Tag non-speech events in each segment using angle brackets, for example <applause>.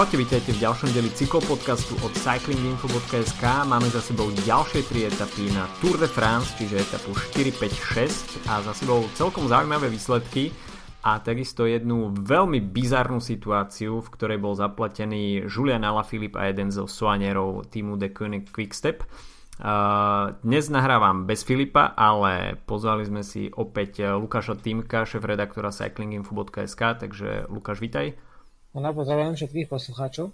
Čaute, vítajte v ďalšom deli cyklopodcastu od cyclinginfo.sk. Máme za sebou ďalšie tri etapy na Tour de France, čiže etapu 4, 5, 6 a za sebou celkom zaujímavé výsledky a takisto jednu veľmi bizarnú situáciu, v ktorej bol zaplatený Julian Alaphilippe a jeden zo soanierov týmu The Quickstep. Uh, dnes nahrávam bez Filipa, ale pozvali sme si opäť Lukáša Týmka, šéf-redaktora cyclinginfo.sk, takže Lukáš, vítaj. No pozdravujem všetkých poslucháčov.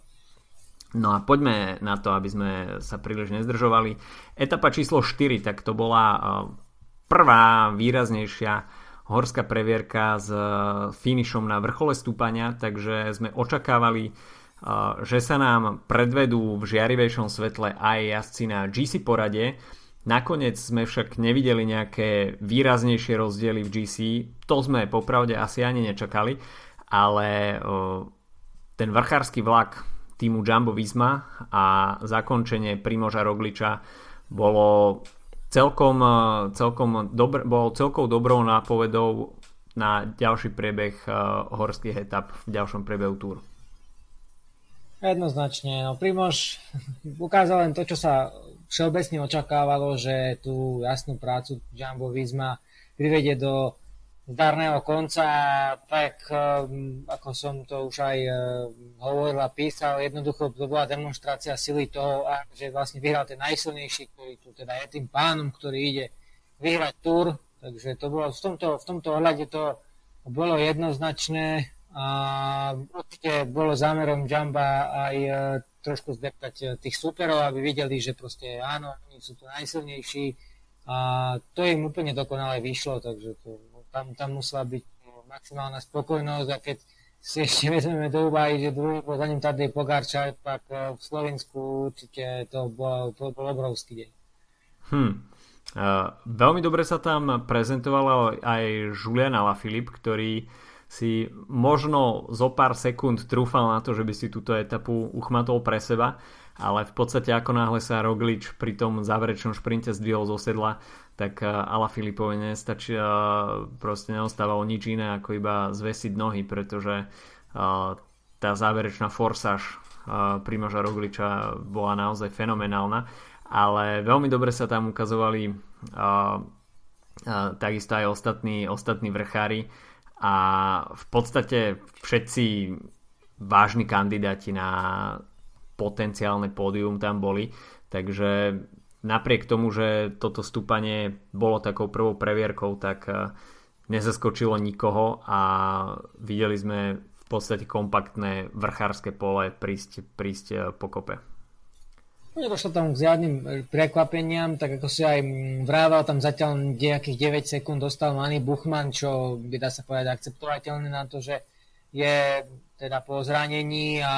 No a poďme na to, aby sme sa príliš nezdržovali. Etapa číslo 4, tak to bola e, prvá výraznejšia horská previerka s e, finišom na vrchole stúpania, takže sme očakávali, e, že sa nám predvedú v žiarivejšom svetle aj jazdci na GC porade. Nakoniec sme však nevideli nejaké výraznejšie rozdiely v GC, to sme popravde asi ani nečakali, ale ten vrchársky vlak týmu Jumbo Visma a zakončenie Primoža Rogliča bolo celkom, celkom dobr, bolo celkou dobrou nápovedou na ďalší priebeh uh, horských etap v ďalšom priebehu túru. Jednoznačne. No, Primož ukázal len to, čo sa všeobecne očakávalo, že tú jasnú prácu Jumbo Visma privedie do zdarného konca, tak ehm, ako som to už aj ehm, hovoril a písal, jednoducho to bola demonstrácia sily toho, že vlastne vyhral ten najsilnejší, ktorý tu teda je tým pánom, ktorý ide vyhrať tur, takže to bolo v tomto, v tomto ohľade to bolo jednoznačné a určite bolo zámerom Jamba aj e, trošku zdeptať e, tých superov, aby videli, že proste áno, oni sú tu najsilnejší. A to im úplne dokonale vyšlo, takže to tam, tam musela byť maximálna spokojnosť a keď si ešte vezmeme do úvahy, že druhý bol za ním tady Pogarčaj, tak eh, v Slovensku určite to bol, to bol obrovský deň. Hm. Uh, veľmi dobre sa tam prezentoval aj Julian Alaphilippe, ktorý si možno zo pár sekúnd trúfal na to, že by si túto etapu uchmatol pre seba, ale v podstate ako náhle sa Roglič pri tom záverečnom šprinte zdvihol zo sedla, tak eh, Ala Filipovi nestačí, eh, proste neostávalo nič iné ako iba zvesiť nohy, pretože eh, tá záverečná forsáž Primoža Rogliča bola naozaj fenomenálna, ale veľmi dobre sa tam ukazovali takisto aj ostatní, ostatní vrchári. A v podstate všetci vážni kandidáti na potenciálne pódium tam boli, takže napriek tomu, že toto stúpanie bolo takou prvou previerkou, tak eh, nezaskočilo nikoho a videli sme v podstate kompaktné vrchárske pole prísť, prísť eh, po kope. Nedošlo tam k žiadnym eh, prekvapeniam, tak ako si aj mm, vrával, tam zatiaľ nejakých 9 sekúnd dostal Manny Buchman, čo by dá sa povedať akceptovateľné na to, že je teda po zranení a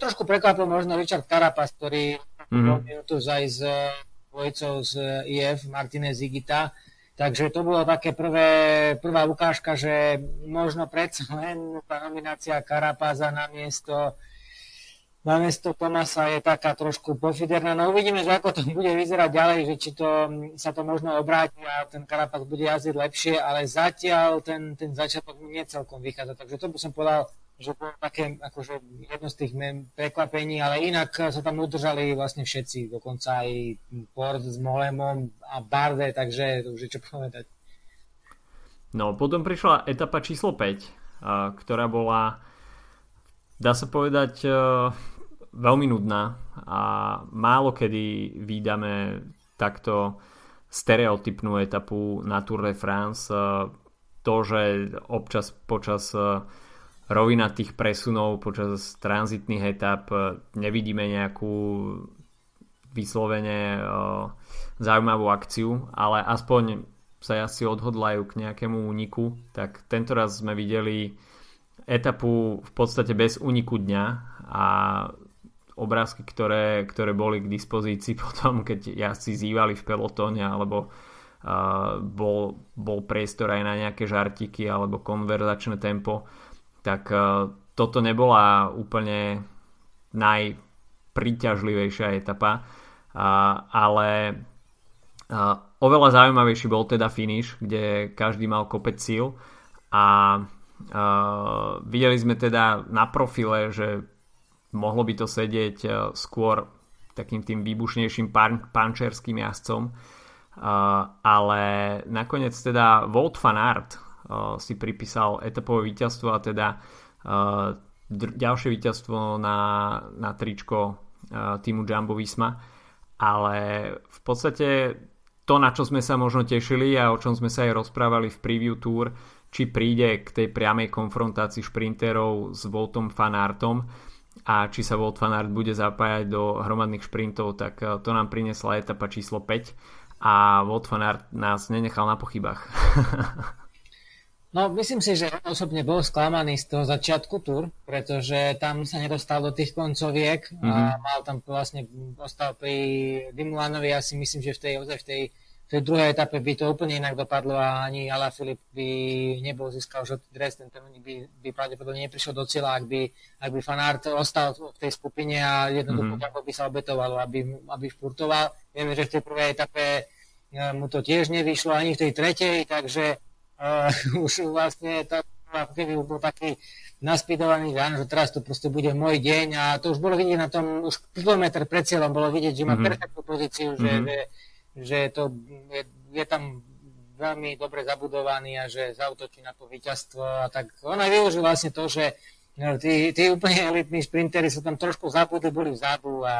trošku prekvapil možno Richard Carapaz, ktorý mm-hmm. tu aj s dvojicou z IF Martinez Zigita. Takže to bolo také prvé, prvá ukážka, že možno predsa len tá nominácia Karapaza na miesto namiesto Tomasa je taká trošku pofiderná. No uvidíme, že ako to <laughs> bude vyzerať ďalej, že či to, sa to možno obráti a ten Karapaz bude jazdiť lepšie, ale zatiaľ ten, ten začiatok nie celkom vychádza. Takže to by som povedal, že bolo také akože jedno z tých prekvapení, ale inak sa tam udržali vlastne všetci, dokonca aj Port s Molemom a Barde, takže to už je čo povedať. No, potom prišla etapa číslo 5, ktorá bola, dá sa povedať, e, veľmi nudná a málo kedy vydáme takto stereotypnú etapu na Tour de France. E, to, že občas počas e, rovina tých presunov počas tranzitných etap e, nevidíme nejakú vyslovene e, zaujímavú akciu, ale aspoň sa asi odhodlajú k nejakému úniku, tak tento raz sme videli etapu v podstate bez úniku dňa a obrázky, ktoré, ktoré boli k dispozícii <laughs> potom, keď jazdci zývali v pelotóne alebo uh, bol, bol priestor aj na nejaké žartiky alebo konverzačné tempo, tak e, toto nebola úplne najpriťažlivejšia etapa, ale e, oveľa zaujímavejší bol teda finish, kde každý mal kopec síl a e, videli sme teda na profile, že mohlo by to sedieť skôr takým tým výbušnejším pan, pančerským jazdcom. Ale nakoniec teda Volt van Aert si pripísal etapové víťazstvo a teda ďalšie víťazstvo na, na tričko týmu Jumbo Visma. Ale v podstate to, na čo sme sa možno tešili a o čom sme sa aj rozprávali v preview tour, či príde k tej priamej konfrontácii šprinterov s Voltom Fanartom a či sa Volt Fanart bude zapájať do hromadných šprintov, tak to nám prinesla etapa číslo 5 a Volt Fanart nás nenechal na pochybách. <laughs> No, myslím si, že osobne bol sklamaný z toho začiatku tur, pretože tam sa nedostal do tých koncoviek mm-hmm. a mhm. mal tam vlastne, ostal pri Dimulanovi, ja si myslím, že v tej, v tej tej druhej etape by to úplne inak dopadlo a ani Ala Filip by nebol získal žltý dres, ten by, by pravdepodobne neprišiel do cieľa, ak by, ak by Fanart ostal v tej skupine a jednoducho mm-hmm. by sa obetovalo, aby, aby špurtoval. Vieme, že v tej prvej etape e, mu to tiež nevyšlo ani v tej tretej, takže uh, <laughs> už vlastne to keby bol taký naspidovaný, že teraz to proste bude môj deň a to už bolo vidieť na tom, už kilometr pred cieľom bolo vidieť, že má mm-hmm. perfektnú pozíciu, mm-hmm. že, že že to je, je tam veľmi dobre zabudovaný a že zautočí na to víťazstvo a tak on aj využil vlastne to, že no, tí, tí úplne elitní sprintery sa tam trošku zabudli, boli vzadu a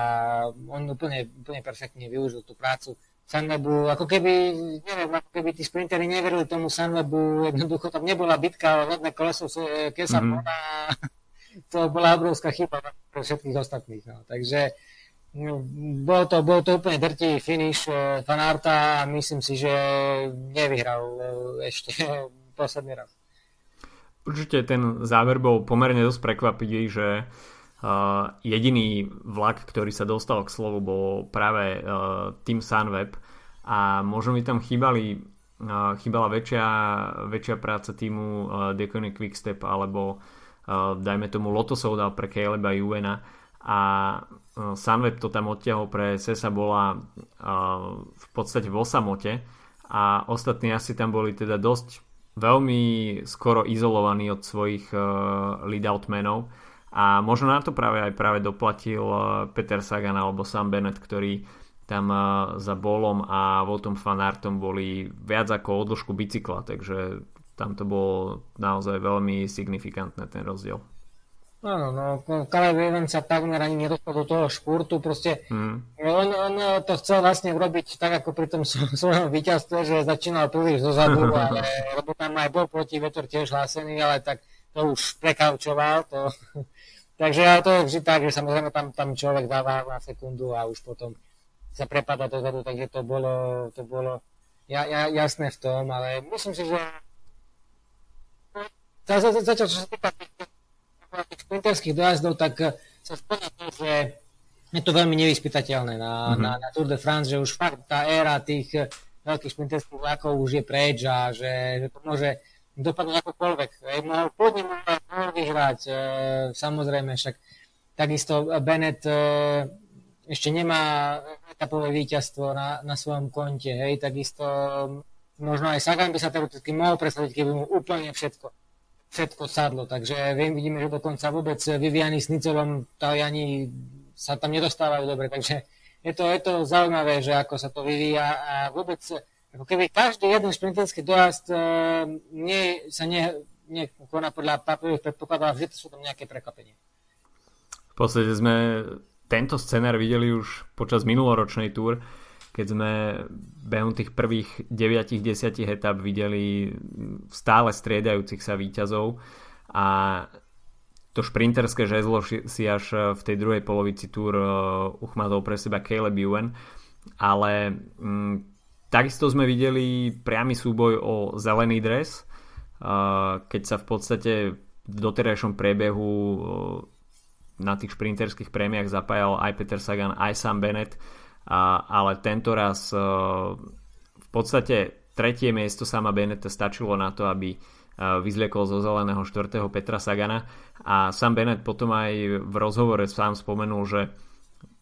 on úplne, úplne perfektne využil tú prácu Sunwebu, ako keby, neviem, ako keby tí sprintery neverili tomu Sunwebu, jednoducho tam nebola bitka o hodné koleso Kesa mm-hmm. <laughs> to bola obrovská chyba pre všetkých ostatných. No. Takže No, bol to, bol to úplne drtivý finish Fanarta a myslím si, že nevyhral eh, ešte <laughs> posledný raz. Určite ten záver bol pomerne dosť prekvapivý, že uh, jediný vlak, ktorý sa dostal k slovu, bol práve uh, Team Sunweb a možno mi tam chýbali, uh, chýbala väčšia, väčšia práca týmu uh, Decony Quickstep alebo uh, dajme tomu Lotto Soudal pre Caleba Juena. A Eh, Sunweb to tam odtiahol pre Sesa bola eh, v podstate v osamote. A ostatní asi tam boli teda dosť veľmi skoro izolovaní od svojich eh, lead-out menov. A možno na to práve aj práve doplatil Peter Sagan alebo Sam Bennett, ktorí tam za Bolom a Voltom Fanartom boli viac ako o dĺžku bicykla, takže tam to bolo naozaj veľmi signifikantné ten rozdiel. Áno, no, Caleb Evans sa takmer ani nedostal do toho špurtu, proste mm. on, on to chcel vlastne urobiť tak ako pri tom <laughs> svojom víťazstve, že začínal príliš zozadu, <laughs> ale, lebo tam aj bol proti vetor tiež hlásený, ale tak to už prekaučoval, to, <laughs> takže ale to je vždy tak, že samozrejme tam, tam človek dáva na sekundu a už potom sa prepada dozadu, takže to bolo, to bolo ja, ja, jasné v tom, ale myslím si, že zatiaľ, čo sa týka tých sprinterských dojazdov, tak eh, sa splňa to, že je to veľmi nevyspytateľné na, mm-hmm. na, na Tour de France, že už fakt tá éra tých eh, veľkých sprinterských vlakov už je preč a že, že to môže dopadnúť akokoľvek. Mohol pôvodne mohol vyhrať, e, samozrejme, však takisto Bennett e, ešte nemá etapové víťazstvo na, na svojom konte, hej, takisto možno aj Sagan by sa teoreticky mohol predstaviť, keby mu úplne všetko všetko sadlo. Takže viem, vidíme, že dokonca vôbec Viviany s Nicelom Taliani sa tam nedostávajú dobre. Takže je to, je to zaujímavé, že ako sa to vyvíja a vôbec ako keby každý jeden šprinterský dojazd e, nie, sa nie, nie koná podľa papierových predpokladov a vždy sú tam nejaké prekvapenie. V podstate sme tento scenár videli už počas minuloročnej túr, keď sme behom tých prvých 9-10 etap videli stále striedajúcich sa výťazov a to šprinterské žezlo si až v tej druhej polovici túr uh, uchmatol pre seba Caleb Ewan ale m, takisto sme videli priamy súboj o zelený dres uh, keď sa v podstate v doterajšom priebehu uh, na tých šprinterských prémiách zapájal aj Peter Sagan, aj Sam Bennett. A, ale tento raz uh, v podstate tretie miesto sama Beneta stačilo na to, aby uh, vyzliekol zo zeleného štvrtého Petra Sagana. A Sam Bennett potom aj v rozhovore sám spomenul, že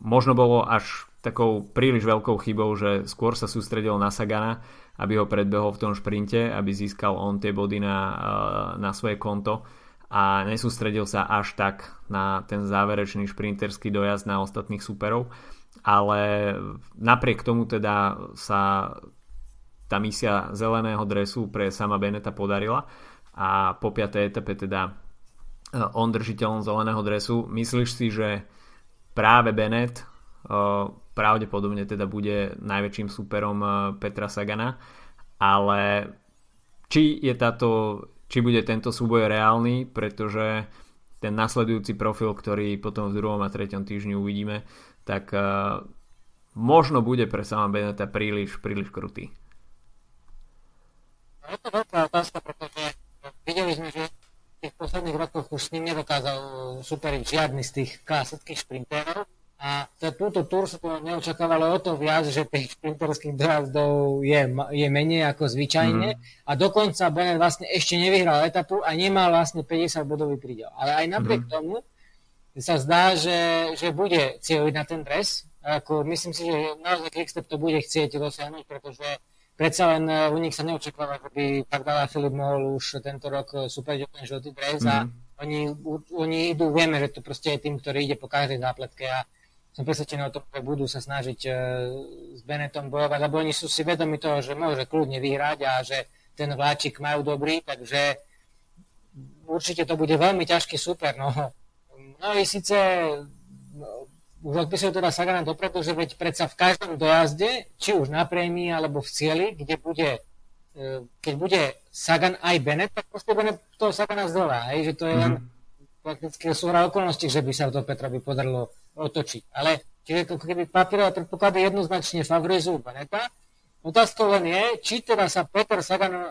možno bolo až takou príliš veľkou chybou, že skôr sa sústredil na Sagana, aby ho predbehol v tom šprinte, aby získal on tie body na, uh, na svoje konto a nesústredil sa až tak na ten záverečný šprinterský dojazd na ostatných superov, ale napriek tomu teda sa tá misia zeleného dresu pre sama Beneta podarila a po 5. etape teda e, on držiteľom zeleného dresu. Myslíš si, že práve Bennett e, pravdepodobne teda bude najväčším superom e, Petra Sagana, ale či je táto či bude tento súboj reálny, pretože ten nasledujúci profil, ktorý potom v druhom a treťom týždni uvidíme, tak uh, možno bude pre sama Beneta príliš, príliš krutý. Je to veľká otázka, pretože videli sme, že v tých posledných rokoch už s ním nedokázal superiť žiadny z tých klasických šprinterov a za túto túr sa to neočakávalo o to viac, že tých šprinterských dojazdov je, je menej ako zvyčajne. Mm. A dokonca Bennett vlastne ešte nevyhral etapu a nemal vlastne 50 bodový prídel. Ale aj napriek mm. tomu sa zdá, že, že bude cieľiť na ten dres. Ako, myslím si, že naozaj Quickstep to bude chcieť dosiahnuť, pretože predsa len eh, u nich sa neočakáva, že by tak Dala Filip mohol už tento rok eh, superiť o ten žltý dres mm. a mhm. oni, oni idú, vieme, že to proste je tým, ktorý ide po každej zápletke a som presvedčený o tom, že budú sa snažiť uh, s Benetom bojovať, lebo oni sú si vedomi toho, že môže kľudne vyhrať a že ten vláčik majú dobrý, takže určite to bude veľmi ťažký super. No, no i síce no, už odpisujú teda Sagana dopredu, že veď predsa v každom dojazde, či už na prémii alebo v cieli, kde bude uh, keď bude Sagan aj Bennett, tak proste Bennett toho Sagana zdolá, hej, že to je len prakticky súhra okolností, že by sa to Petrovi podarilo otočiť. Ale čiže to keby papierové predpoklady jednoznačne favorizujú Beneta. Otázka len je, či teda sa Peter Sagan uh,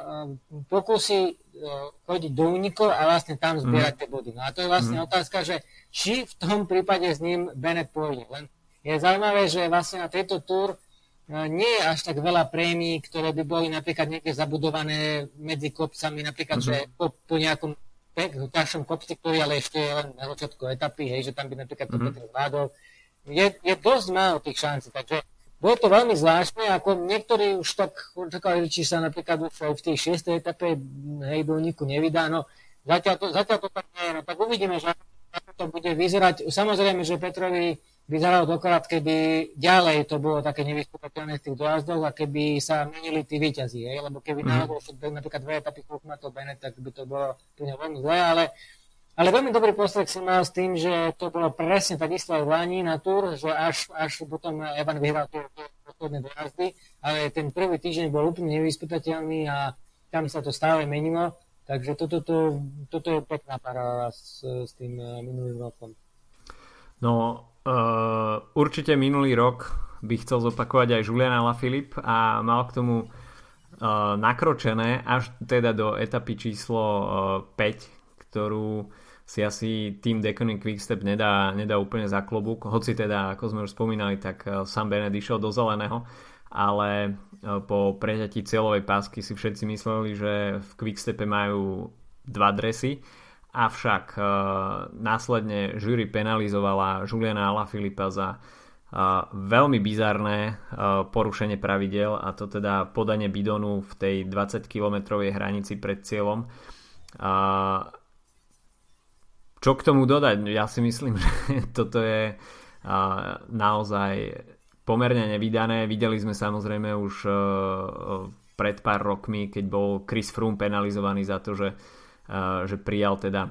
pokusí uh, chodiť do únikov a vlastne tam zbierať mm. tie body. No a to je vlastne mm. otázka, že či v tom prípade s ním Bennett pôjde. Len je zaujímavé, že vlastne na tejto túr uh, nie je až tak veľa prémií, ktoré by boli napríklad niekde zabudované medzi kopcami, napríklad, mm-hmm. že po, po nejakom v ťažšom kopci, ktorý ale ešte je len na začiatku etapy, hej, že tam by napríklad mm-hmm. Petr zvládol. Je, je dosť málo tých šancí, takže bolo to veľmi zvláštne, ako niektorí už tak očakali, či sa napríklad už v tej šiestej etape hej, do Niku nevydá, no zatiaľ to, zatiaľ to tak nie je, no tak uvidíme, že ako to bude vyzerať. Samozrejme, že Petrovi vyzeralo dokrát, keby ďalej to bolo také nevystupateľné z tých dojazdoch a keby sa menili tí výťazí, hej? lebo keby mm. náhodou napríklad dve etapy to Bennett, tak by to bolo veľmi zlé, ale, ale veľmi dobrý postrek si mal s tým, že to bolo presne takisto aj v Lani na túr, že až, až potom Evan vyhral tie posledné dojazdy, ale ten prvý týždeň bol úplne nevyspytateľný a tam sa to stále menilo, takže toto, to, toto je pekná paráda s, s tým eh, minulým rokom. No, Uh, určite minulý rok by chcel zopakovať aj Julian Alaphilippe a mal k tomu uh, nakročené až teda do etapy číslo uh, 5, ktorú si asi tým Deconic Quickstep nedá, nedá úplne za klobúk, hoci teda, ako sme už spomínali, tak Sam Bennett išiel do zeleného, ale po preťatí cieľovej pásky si všetci mysleli, že v Quickstepe majú dva dresy avšak uh, následne jury penalizovala Juliana Alaphilippa za uh, veľmi bizarné uh, porušenie pravidel a to teda podanie bidonu v tej 20 km hranici pred cieľom. Čo k tomu dodať? Ja si myslím, <laughs> že toto je uh, naozaj pomerne nevydané. Videli sme samozrejme už pred pár rokmi, keď bol Chris Froome penalizovaný za to, že že prijal teda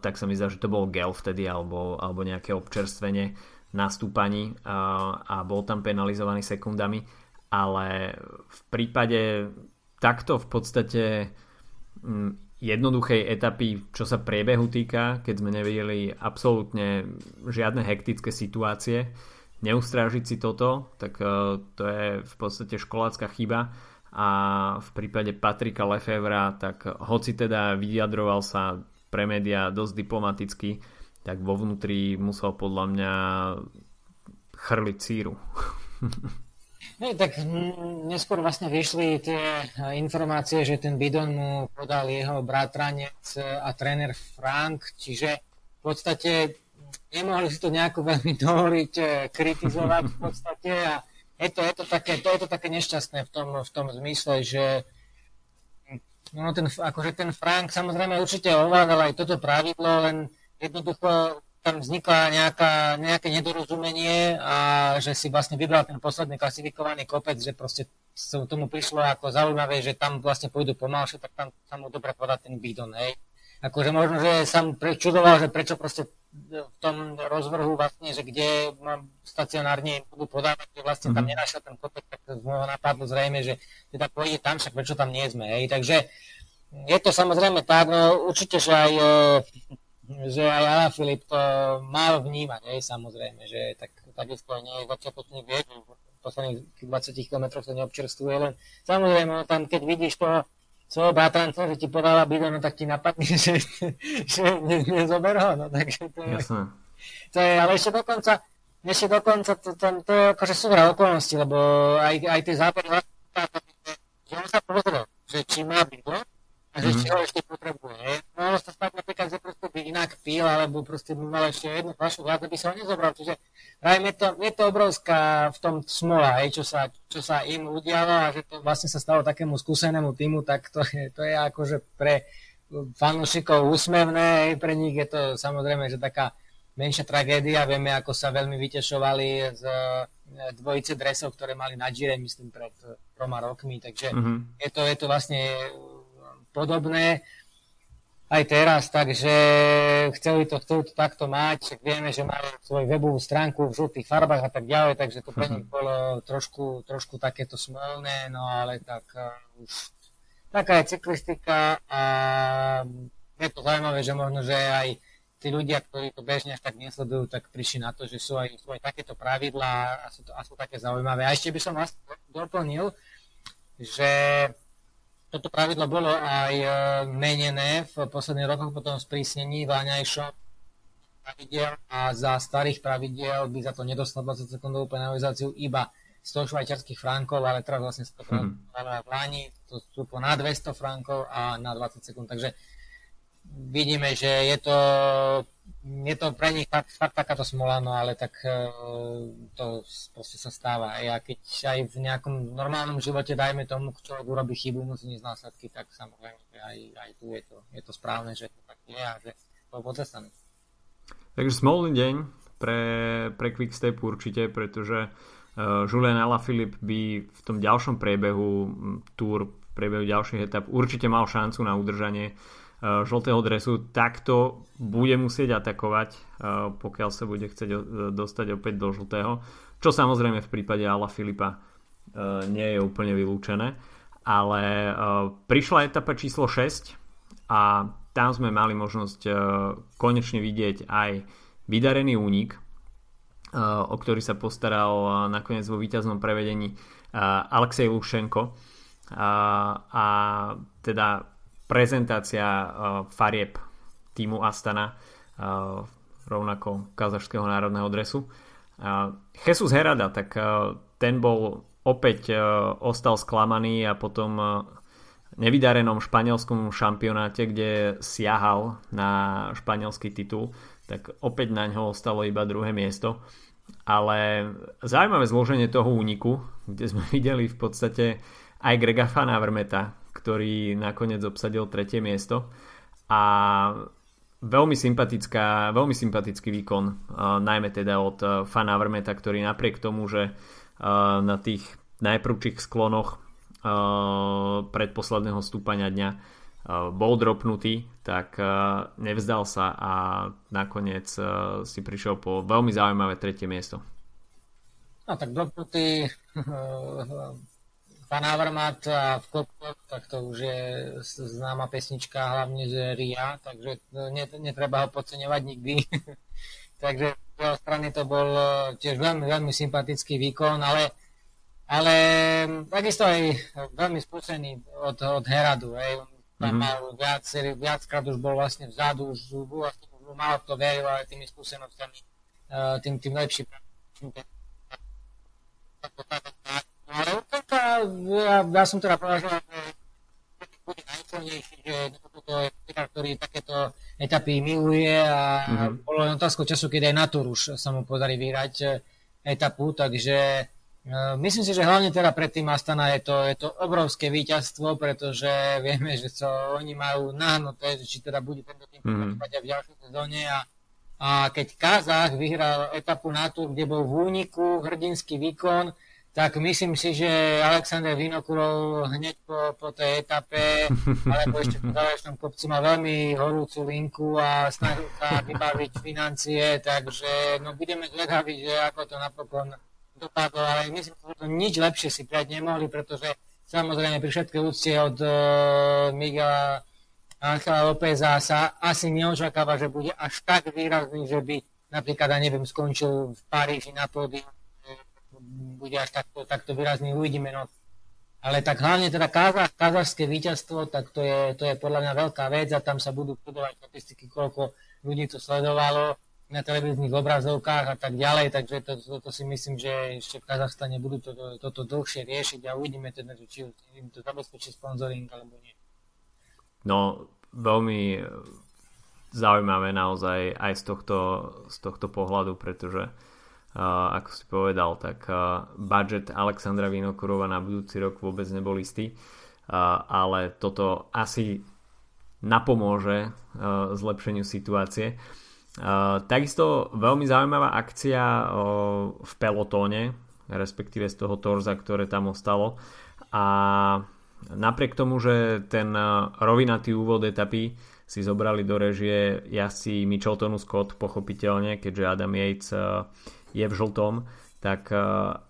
tak sa mi zdá, že to bol gel vtedy alebo, alebo nejaké občerstvenie na stúpaní a bol tam penalizovaný sekundami ale v prípade takto v podstate jednoduchej etapy, čo sa priebehu týka, keď sme nevideli absolútne žiadne hektické situácie, neustrážiť si toto, tak to je v podstate školácka chyba a v prípade Patrika Lefevra, tak hoci teda vyjadroval sa pre médiá dosť diplomaticky, tak vo vnútri musel podľa mňa chrliť síru. No, tak neskôr vlastne vyšli tie informácie, že ten bidon mu podal jeho bratranec a tréner Frank, čiže v podstate nemohli si to nejako veľmi dovoliť eh, kritizovať v podstate a je to, je to, také, to je to také nešťastné v tom, v tom zmysle, že no ten, akože ten Frank samozrejme určite ovládal aj toto pravidlo, len jednoducho tam vznikla nejaká, nejaké nedorozumenie a že si vlastne vybral ten posledný klasifikovaný kopec, že proste sa tomu prišlo ako zaujímavé, že tam vlastne pôjdu pomalšie, tak tam sa mu dobre podať ten bidon, hej. Akože možno, že som prečudoval, že prečo proste v tom rozvrhu vlastne, že kde mám stacionárne budú podávať, že vlastne tam mhm. nenašiel ten kopec, tak z môjho napadlo zrejme, že teda pôjde tam, však prečo tam nie sme, hej. Takže je to samozrejme tak, no určite, že aj že aj Ala Filip to mal vnímať, hej, samozrejme, že tak, takisto nie je začiatočný viek, v posledných 20 km to neobčerstvuje, len samozrejme, no, tam keď vidíš to svojho bratranca, že ti podáva bidon, no tak ti napadne, <laughs> že, že ne, nezober ho, no takže to je, to je, ale ešte dokonca, ešte dokonca to, tam, to je akože súhra okolností, lebo aj, aj tie zábery že on sa pozrel, že či má bidon, a že mm-hmm. ho ešte potrebuje. Mohlo sa stať napríklad, že proste by inak pil, alebo proste by mal ešte jednu fľašu viac, aby sa ho nezobral. Čiže prajem, je to, je to obrovská v tom smola, hej, čo, sa, čo sa im udialo a že to vlastne sa stalo takému skúsenému týmu, tak to je, to je akože pre fanúšikov úsmevné, hej, pre nich je to samozrejme, že taká menšia tragédia. Vieme, ako sa veľmi vytešovali z e, dvojice dresov, ktoré mali na Gire, myslím, pred troma rokmi, takže mm-hmm. je, to, je to vlastne podobné aj teraz, takže chceli to, chceli to takto mať, však vieme, že majú svoju webovú stránku v žltých farbách a tak ďalej, takže to pre nich mhm. bolo trošku, trošku takéto smolné, no ale tak uh, už taká je cyklistika a je to zaujímavé, že možno, že aj tí ľudia, ktorí to bežne až tak nesledujú, tak prišli na to, že sú aj, sú aj takéto pravidlá a sú, to, a sú také zaujímavé. A ešte by som vás doplnil, že toto pravidlo bolo aj e, menené v posledných rokoch potom sprísnení váňajšom pravidel a za starých pravidel by za to nedostal 20 sekundovú penalizáciu iba 100 švajčiarských frankov, ale teraz vlastne sa to hmm. v Láni, to sú na 200 frankov a na 20 sekúnd, takže vidíme, že je to, je to pre nich fakt, fakt takáto smola, no ale tak e, to proste sa stáva. Ja keď aj v nejakom normálnom živote, dajme tomu, človek urobí chybu, musí ísť následky, tak samozrejme aj, aj tu je to, je to správne, že to tak je a že to potrestané. Takže smolný deň pre, pre Quickstep určite, pretože uh, Julian Alaphilippe by v tom ďalšom priebehu túr, v priebehu ďalších etap určite mal šancu na udržanie Eh, žltého dresu, takto bude musieť atakovať, eh, pokiaľ sa bude chcieť eh, dostať opäť do žltého, čo samozrejme v prípade Ala Filipa nie je úplne vylúčené. Ale prišla etapa číslo 6 a tam sme mali možnosť konečne vidieť aj vydarený únik, o ktorý sa postaral nakoniec vo víťaznom prevedení Alexej Lušenko. A teda prezentácia uh, farieb týmu Astana uh, rovnako kazašského národného dresu. Uh, Jesus Herada, tak ten bol opäť ostal sklamaný a potom nevydarenom španielskom šampionáte, kde siahal na španielský titul, tak opäť na ňo ostalo iba druhé miesto. Ale zaujímavé zloženie toho úniku, kde sme <laughs> videli v podstate aj Grega Fanavermeta, ktorý nakoniec obsadil tretie miesto a veľmi sympatická, veľmi sympatický výkon, uh, najmä teda od uh, Fana Vermeta, ktorý napriek tomu, že uh, na tých najprvších sklonoch uh, predposledného stúpania dňa uh, bol dropnutý, tak uh, nevzdal sa a nakoniec uh, si prišiel po veľmi zaujímavé tretie miesto. No tak dropnutý <laughs> Avermat a v Kopkop, tak to už je známa pesnička, hlavne z Ria, takže netreba ho podceňovať nikdy. <laughs> takže z jeho strany to bol e, tiež veľmi, veľmi sympatický výkon, ale, ale takisto aj veľmi skúsený od, od Heradu. Hej. Tam mm-hmm. mal viac, viackrát už bol vlastne vzadu, už, vlastne, už mal to veril, ale tými skúsenostami, e, tým, tým lepším ale ja, ja som teda považoval, že bude najsilnejší, že toto je pilár, ktorý takéto etapy miluje a mm-hmm. bolo len otázkou času, keď aj na už sa mu podarí vyhrať e, etapu, takže Myslím si, že hlavne teda pred tým Astana je to, je to obrovské víťazstvo, pretože <laughs> vieme, že co oni majú nahnuté, či teda bude tento tým mm. v ďalšej sezóne a, a keď Kazach vyhral etapu na tur, kde bol v úniku hrdinský výkon, tak myslím si, že Alexander Vinokurov hneď po, po tej etape, <laughs> alebo ešte po záverečnom kopci má veľmi horúcu linku a snaží sa vybaviť financie, takže no budeme zvedaví, že ako to napokon dopadlo, ale myslím, že to nič lepšie si prijať nemohli, pretože samozrejme pri všetkej úcte od uh, Miguela Angela Lópeza sa asi neočakáva, že bude až tak výrazný, že by napríklad, ja neviem, skončil v Paríži na pódium bude až takto, takto výrazný, uvidíme. No. Ale tak hlavne teda kazach, kazašské víťazstvo, tak to je, to je podľa mňa veľká vec a tam sa budú podovať štatistiky, koľko ľudí to sledovalo na televíznych obrazovkách a tak ďalej, takže to, to, to si myslím, že ešte v Kazachstane budú to, to, toto dlhšie riešiť a uvidíme teda, či im to zabezpečí sponzoring alebo nie. No, veľmi zaujímavé naozaj aj z tohto, z tohto pohľadu, pretože ako si povedal, tak budget Alexandra Vinokurova na budúci rok vôbec nebol istý, ale toto asi napomôže zlepšeniu situácie. Takisto veľmi zaujímavá akcia v pelotóne, respektíve z toho torza, ktoré tam ostalo. A napriek tomu, že ten rovinatý úvod etapy si zobrali do režie jazdci Micheltonu Scott, pochopiteľne, keďže Adam Yates je v žltom, tak e,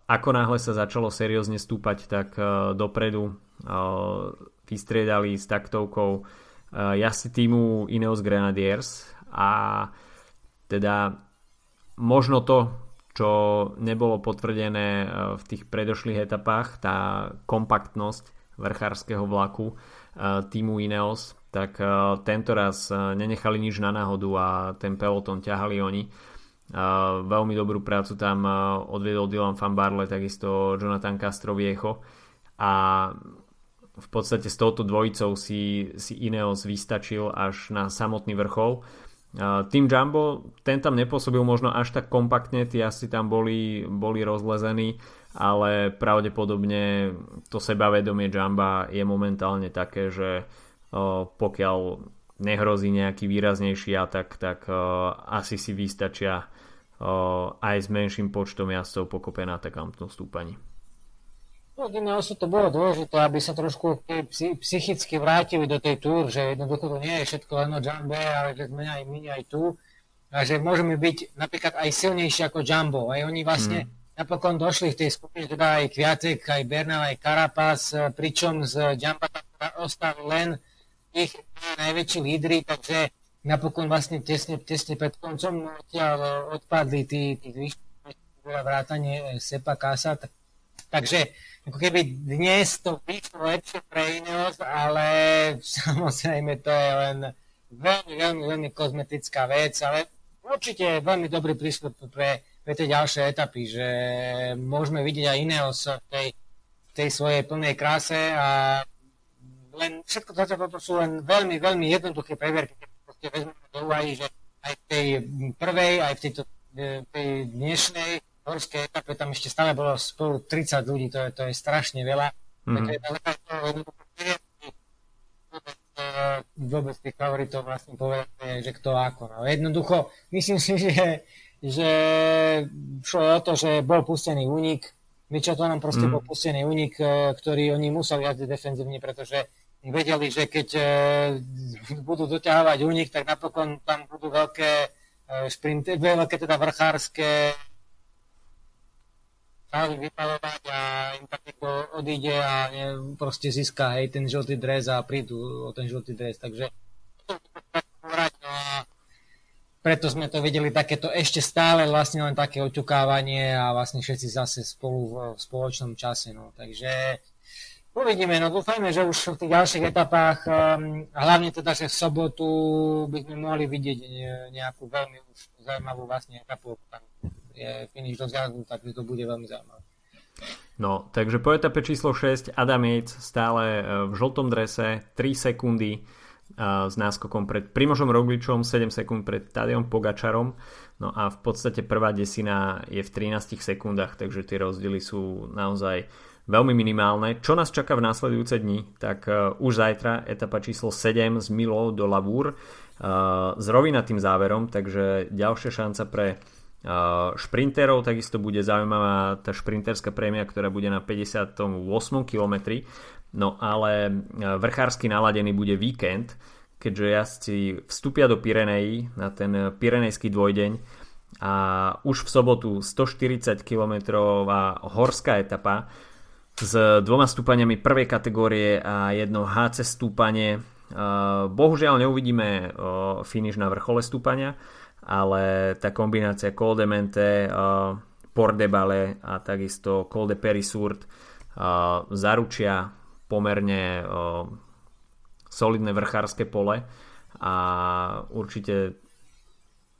ako náhle sa začalo seriózne stúpať, tak e, dopredu e, vystriedali s taktovkou jazdci týmu Ineos Grenadiers a teda možno to, čo nebolo potvrdené v tých predošlých etapách, tá kompaktnosť vrchárskeho vlaku týmu Ineos, tak tento raz nenechali nič na náhodu a ten peloton ťahali oni veľmi dobrú prácu tam odviedol Dylan Van Barle, takisto Jonathan Castro Viecho a v podstate s touto dvojicou si, si Ineos vystačil až na samotný vrchol. Tým Jumbo, ten tam nepôsobil možno až tak kompaktne, tí asi tam boli, boli rozlezení, ale pravdepodobne to sebavedomie Jamba je momentálne také, že pokiaľ nehrozí nejaký výraznejší atak, tak asi si vystačia aj s menším počtom jazdcov pokope na takomto stúpaní. No, Dineosu to bolo dôležité, aby sa trošku psychicky vrátili do tej túr, že jednoducho to nie je všetko len o Jumbe, ale že sme aj my aj tu a že môžeme byť napríklad aj silnejší ako Jumbo. Aj oni vlastne hmm. napokon došli v tej skupine, teda aj Kviatek, aj Bernal, aj Carapaz, pričom z Jumba ostali len ich najväčší lídry, takže napokon vlastne tesne, tesne pred koncom odtiaľ odpadli tí, tí vyššie vrátanie e, Sepa Kasa, tak, takže ako keby dnes to vyšlo lepšie pre Ineos, ale <laughs> samozrejme to je len veľmi, veľmi, veľmi kozmetická vec, ale určite veľmi dobrý prístup pre, pre tie ďalšie etapy, že môžeme vidieť aj Ineos v tej, tej svojej plnej kráse a len všetko toto sú len veľmi, veľmi jednoduché previerky, proste vezmeme do úvahy, že aj v tej prvej, aj v tejto e, tej dnešnej horskej etape tam ešte stále bolo spolu 30 ľudí, to je, to je strašne veľa. Mm-hmm. Takže vôbec tých favoritov vlastne povedať, že kto ako. No. Jednoducho, myslím si, že, že šlo o to, že bol pustený únik, to nám proste mm. bol pustený únik, e, ktorý oni museli jazdiť defenzívne, pretože vedeli, že keď e, budú doťahovať únik, tak napokon tam budú veľké e, šprinty, veľké teda vrchárske stáli vypalovať a im tak niekto odíde a ne, proste získa hej, ten žltý dres a prídu o ten žltý dres. Takže preto sme to videli takéto ešte stále vlastne len také oťukávanie a vlastne všetci zase spolu v spoločnom čase. No. Takže Uvidíme, no dúfajme, že už v tých ďalších etapách, um, hlavne teda, že v sobotu by sme mohli vidieť nejakú veľmi už zaujímavú vlastne etapu, tam je finish do zjazdu, takže to bude veľmi zaujímavé. No, takže po etape číslo 6 Adam Yates stále e, v žltom drese, 3 sekundy s náskokom pred Primožom Rogličom, 7 sekúnd pred Tadejom Pogačarom. No a v podstate prvá desina je v 13 sekundách, takže tie rozdiely sú naozaj veľmi minimálne. Čo nás čaká v následujúce dni? Tak uh, už zajtra etapa číslo 7 z Milo do Lavour uh, s rovinatým záverom, takže ďalšia šanca pre uh, šprinterov, takisto bude zaujímavá tá šprinterská prémia, ktorá bude na 58. kilometri. No ale vrchársky naladený bude víkend, keďže jazdci vstúpia do Pirenejí na ten Pirenejský dvojdeň a už v sobotu 140 km horská etapa s dvoma stúpaniami prvej kategórie a jedno HC stúpanie. Bohužiaľ neuvidíme finish na vrchole stúpania, ale tá kombinácia Col de Mente, Port de Bale a takisto Col de Perisurt zaručia pomerne solidné vrchárske pole a určite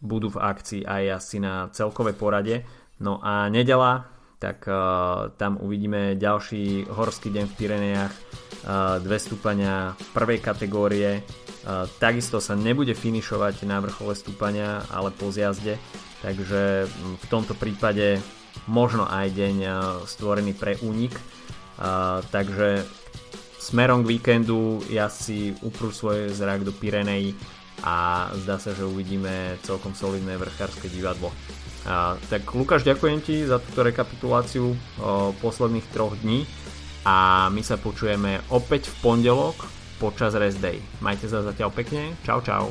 budú v akcii aj asi na celkové porade. No a nedela, tak uh, tam uvidíme ďalší horský deň v Pirenejach, uh, dve stúpania prvej kategórie, uh, takisto sa nebude finišovať na vrchole stúpania, ale po zjazde, takže v tomto prípade možno aj deň uh, stvorený pre únik, uh, takže smerom k víkendu ja si uprú svoj zrak do Pirenej a zdá sa, že uvidíme celkom solidné vrchárske divadlo. A, tak Lukáš, ďakujem ti za túto rekapituláciu o, posledných troch dní a my sa počujeme opäť v pondelok počas rest day. Majte sa zatiaľ pekne, čau čau.